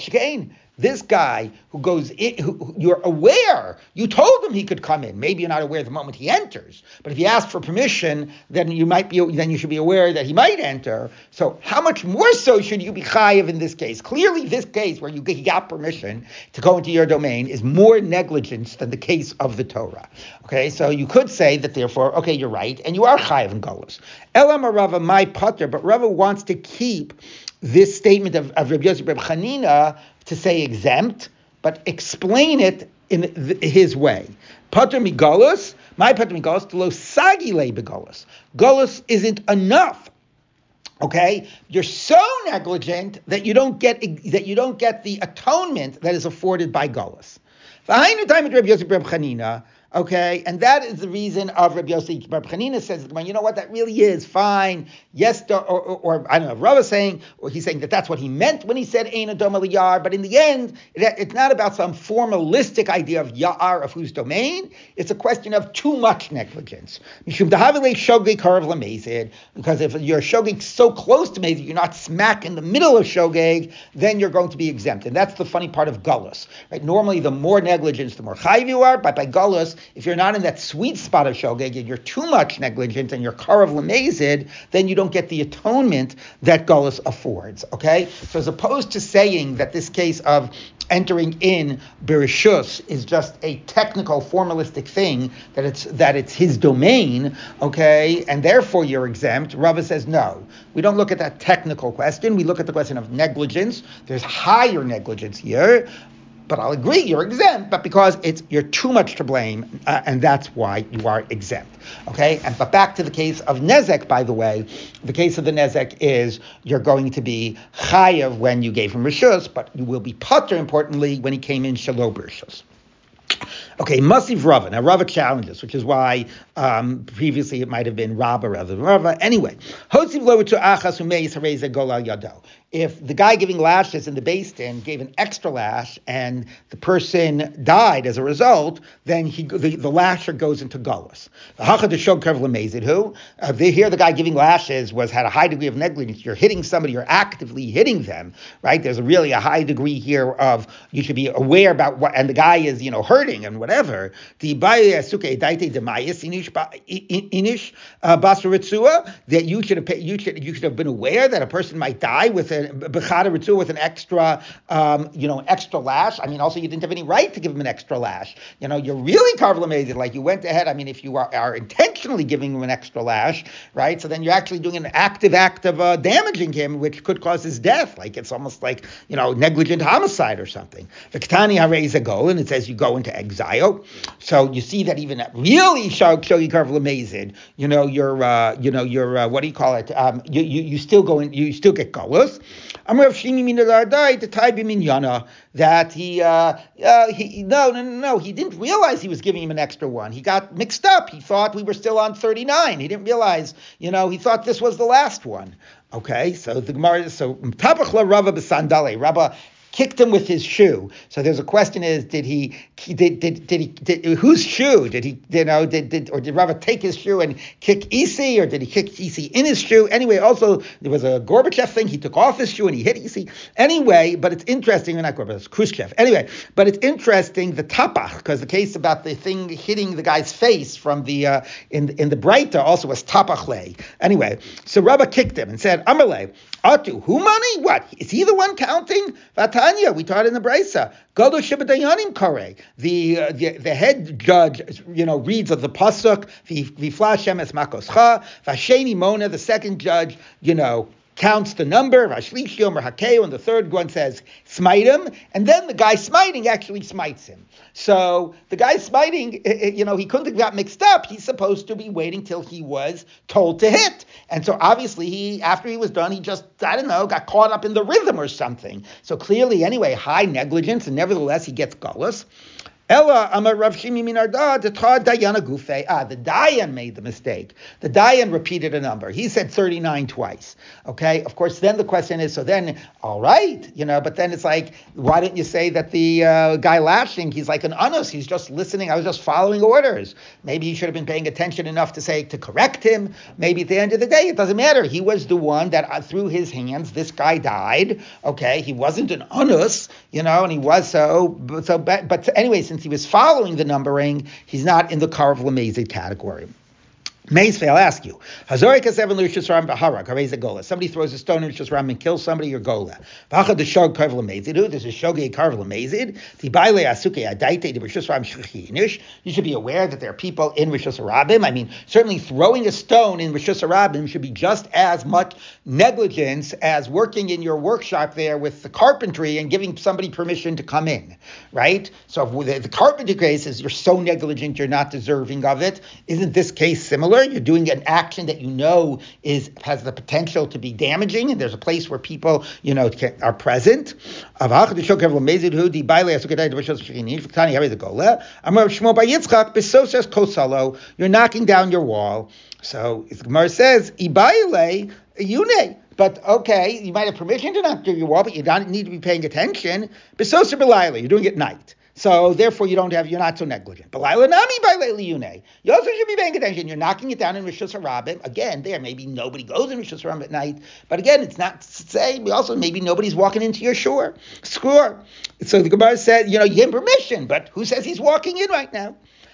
This guy who goes in, who, you're aware, you told him he could come in. Maybe you're not aware the moment he enters, but if you ask for permission, then you might be, then you should be aware that he might enter. So how much more so should you be chayiv in this case? Clearly, this case where you he got permission to go into your domain is more negligence than the case of the Torah. Okay, so you could say that therefore, okay, you're right, and you are chayiv in Golos. Elam Rava, my putter, but Rava wants to keep this statement of, of Rabbi Yosef Reb Chanina to say exempt, but explain it in th- his way. Pater migalus, my pater migalus, to lo sagile begolus. Golus isn't enough. Okay, you're so negligent that you don't get that you don't get the atonement that is afforded by Golus. Okay, and that is the reason of Rabbi Yossi. Rabbi Chanina says, you know what, that really is fine. Yes, or, or, or I don't know, Rav is saying, or he's saying that that's what he meant when he said Ein Adom Yar, but in the end, it, it's not about some formalistic idea of Yar, of whose domain. It's a question of too much negligence. Because if you're shogeg so close to Mazid, you're not smack in the middle of shogeg, then you're going to be exempt. And that's the funny part of Gullus. Right? Normally, the more negligence, the more chayiv you are, but by Gullus, if you're not in that sweet spot of shogeg, you're too much negligent and you're karav lemezid, then you don't get the atonement that Gullus affords. Okay? So as opposed to saying that this case of entering in Bereshus is just a technical, formalistic thing that it's that it's his domain, okay, and therefore you're exempt. Rava says no. We don't look at that technical question. We look at the question of negligence. There's higher negligence here. But I'll agree you're exempt, but because it's you're too much to blame, uh, and that's why you are exempt. Okay, and but back to the case of nezek. By the way, the case of the nezek is you're going to be chayav when you gave him rishus, but you will be putter importantly when he came in shalom rishus. Okay, Masiv Rava. Now Rava challenges, which is why um, previously it might have been Rabba rather than Rava. Anyway, Hosiv to achas umeis golal yado if the guy giving lashes in the Beis Din gave an extra lash and the person died as a result, then he the, the lasher goes into gullus. Who uh, hear the guy giving lashes was had a high degree of negligence. You're hitting somebody, you're actively hitting them, right? There's really a high degree here of you should be aware about what, and the guy is you know hurting and whatever. The inish inish uh, that you should have you should you should have been aware that a person might die with a bechada with an extra, um, you know, extra lash. I mean, also you didn't have any right to give him an extra lash. You know, you're really carvelamed, like you went ahead. I mean, if you are, are, intentionally giving him an extra lash, right? So then you're actually doing an active act of uh, damaging him, which could cause his death. Like it's almost like you know negligent homicide or something. Viktani hareza go, and it says you go into exile. So you see that even really show you know, you're, uh, you know, you're, uh, what do you call it? Um, you, you, you still go in, you still get galus. Amrav Shimi Minalardai to Taibi Minyana that he, uh, uh, he, no, no, no, no, he didn't realize he was giving him an extra one. He got mixed up. He thought we were still on 39. He didn't realize, you know, he thought this was the last one. Okay, so the Gemara, so Tabachla Rava Besandale, Rabba kicked him with his shoe. So there's a question: Is did he did did, did he did, whose shoe did he you know did, did or did Rava take his shoe and kick Isi or did he kick Isi in his shoe? Anyway, also there was a Gorbachev thing. He took off his shoe and he hit Isi. Anyway, but it's interesting. Not Gorbachev, Khrushchev. Anyway, but it's interesting the tapach because the case about the thing hitting the guy's face from the uh, in in the Breita also was tapachle. Anyway, so Rava kicked him and said, Amalei, Atu, who money? What? Is he the one counting? Vatanya, we taught in the Brisa. Godo Shibadayanim Kare. The, uh, the the head judge, you know, reads of the pasuk, Viflash Shemes Makoscha, Vasheni Mona, the second judge, you know, counts the number, Vashlishim or Hakeo, and the third one says, smite him, and then the guy smiting actually smites him. So the guy smiting, you know, he couldn't have got mixed up. He's supposed to be waiting till he was told to hit. And so obviously he, after he was done, he just, I don't know, got caught up in the rhythm or something. So clearly, anyway, high negligence, and nevertheless he gets gullus. Ella Amar Rav Shimi Minarda Dayana Gufe. Ah, the Dayan made the mistake. The Dayan repeated a number. He said 39 twice. Okay, of course, then the question is, so then, all right, you know, but then it's like, why didn't you say that the uh, guy lashing, he's like an anus, he's just listening, I was just following orders. Maybe he should have been paying attention enough to say, to correct him. Maybe at the end of the day, it doesn't matter. He was the one that uh, through his hands, this guy died. Okay, he wasn't an anus, you know, and he was so, so, but, but anyway, since he was following the numbering, he's not in the Karav Lamezid category. Meisve, I'll ask you. Hazorik seven lushas ram b'harak, harez a gola. Somebody throws a stone in lushas ram and kills somebody, you're gola. The shog karv lamezid. There's a shogei karv lamezid. Tibaile asuke adaite de lushas ram. You should be aware that there are people in lushas rabim. I mean, certainly throwing a stone in lushas rabim should be just as much negligence as working in your workshop there with the carpentry and giving somebody permission to come in, right? So if the, the carpentry case is you're so negligent, you're not deserving of it. Isn't this case similar? You're doing an action that you know is has the potential to be damaging, and there's a place where people, you know, can, are present. You're knocking down your wall. So Gemara says, Ibaile, Yune. But okay, you might have permission to knock down your wall, but you don't need to be paying attention. Besosa You're doing it night. So therefore, you don't have you're not so negligent. But nami. You also should be paying attention. You're knocking it down in Rishus Harabim. Again, there maybe nobody goes in Rishus Harabim at night. But again, it's not say also maybe nobody's walking into your shore. Score. So the Gemara said, you know, you give permission, but who says he's walking in right now?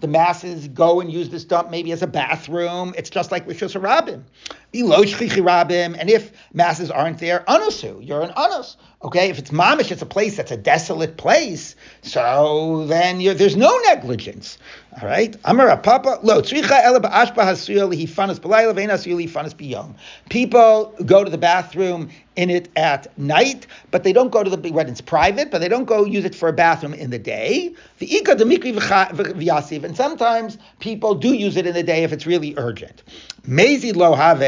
the masses go and use this dump maybe as a bathroom. It's just like Rishus Rabim. And if masses aren't there, anusu, you're an anus. Okay, if it's mamish, it's a place that's a desolate place. So then there's no negligence. All right. Amar Papa lo tzricha ba'ashba b'layla b'yom. People go to the bathroom in it at night, but they don't go to the when it's private, but they don't go use it for a bathroom in the day. The ika demikri v'yasiv, and sometimes people do use it in the day if it's really urgent. Mazid lo have.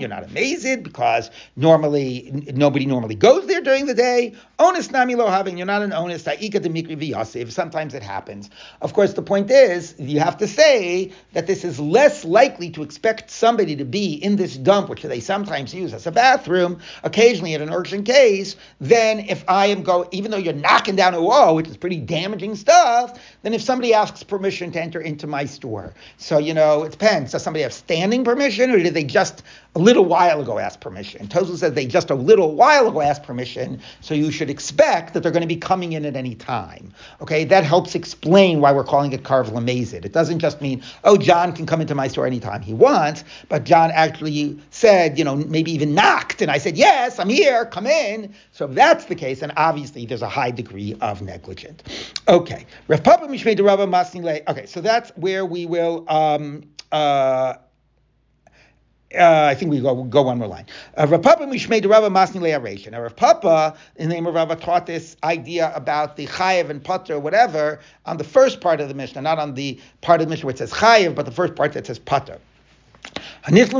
You're not amazed because normally nobody normally goes there during the day. Onus nami lo. You're not an onus. Sometimes it happens. Of course, the point is, you have to say that this is less likely to expect somebody to be in this dump, which they sometimes use as a bathroom, occasionally in an urgent case, than if I am going, even though you're knocking down a wall, which is pretty damaging stuff, then if somebody asks permission to enter into my store. So, you know, it depends. Does somebody have standing permission, or did they just a little while ago ask permission? Tozu says they just a little while ago asked permission, so you should expect that they're going to be coming in at any time. Okay, that helps explain why we're calling it Karv Lamazid. It doesn't just mean, oh, John can come into my store anytime he wants, but John actually said, you know, maybe even knocked, and I said, yes, I'm here, come in. So if that's the case, then obviously there's a high degree of negligence. Okay, Okay, so that's where we will. Um, uh, uh, I think we go go one more line. Uh, Rav Papa Mishmei Rava Masni. Now Rav Papa, in the name of Rava, taught this idea about the Chayev and Potter or whatever on the first part of the Mishnah, not on the part of the Mishnah where it says Chayev, but the first part that says Potter. I'm not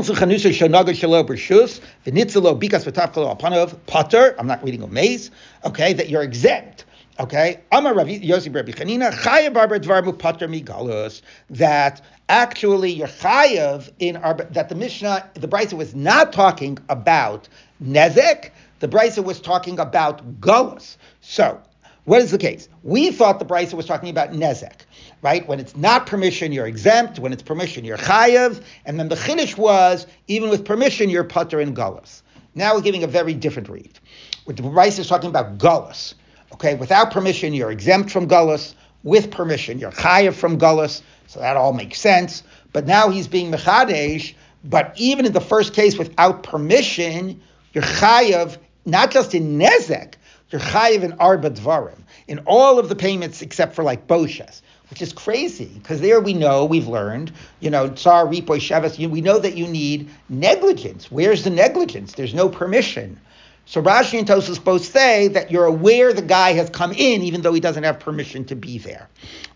reading a maze. Okay, that you're exempt. Okay, Amar Rav Yossi Rabbi Chanina Chayav Barber Dvar Pater Migalus that actually you're chayav in that the Mishnah the Brisa was not talking about nezek. The Brisa was talking about galus. So what is the case? We thought the Brisa was talking about nezek, right? When it's not permission, you're exempt. When it's permission, you're chayav. And then the chiddush was even with permission, you're putter in galus. Now we're giving a very different read. What the Brisa is talking about galus. Okay, without permission, you're exempt from gullus. With permission, you're chayav from gullus. So that all makes sense. But now he's being mechadesh. But even in the first case, without permission, you're chayav not just in nezek, you're chayav in arba dvarim, in all of the payments except for like boshes which is crazy because there we know we've learned, you know, tsar ripoy shavas. We know that you need negligence. Where's the negligence? There's no permission. So Rashi and Tosfos both say that you're aware the guy has come in even though he doesn't have permission to be there.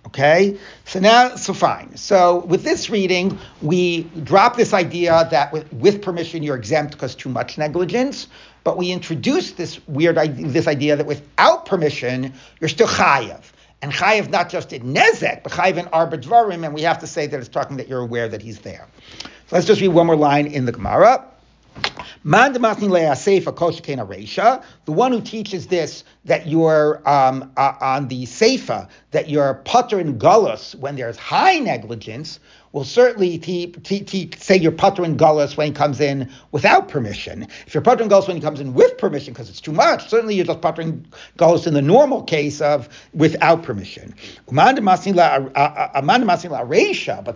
Okay, so now, so fine. So with this reading, we drop this idea that with, with permission you're exempt because too much negligence, but we introduce this weird idea, this idea that without permission you're still chayav. And chayiv not just in nezek, but chayiv in arba dvarim, and we have to say that it's talking that you're aware that he's there. So let's just read one more line in the Gemara. The one who teaches this that you're um, uh, on the seifa that you're putter and gullus when there's high negligence will certainly te- te- te- say you're puttering gullus when he comes in without permission. If you're puttering gullus when he comes in with permission because it's too much, certainly you're just puttering gullus in the normal case of without permission. But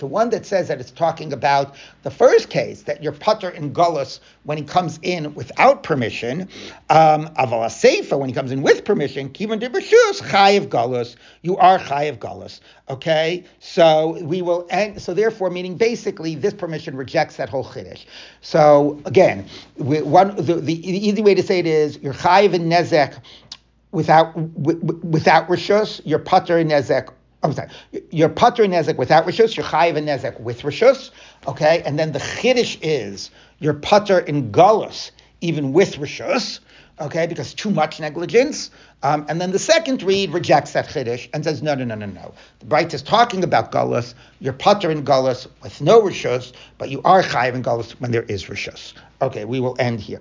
the one that says that it's talking about the first case that you're putter and gullus when he comes in without permission, um, when he comes in with permission, kivan de chayiv gullus, you are chayiv gullus. Okay, so we will end. So therefore, meaning basically, this permission rejects that whole chiddush. So again, one the, the, easy way to say it is you're chayiv and nezek without w- without rishus, you're putter and nezek I'm sorry, you're putter nezek without rishus, you're chayiv and nezek with rishus, okay? And then the chiddush is you're putter in gullus, even with rishus, okay, because too much negligence. Um, and then the second read rejects that chiddush and says, no, no, no, no, no. The Bright is talking about gullus. You're putter in gullus with no rishus, but you are chayiv in gullus when there is rishus. Okay, we will end here.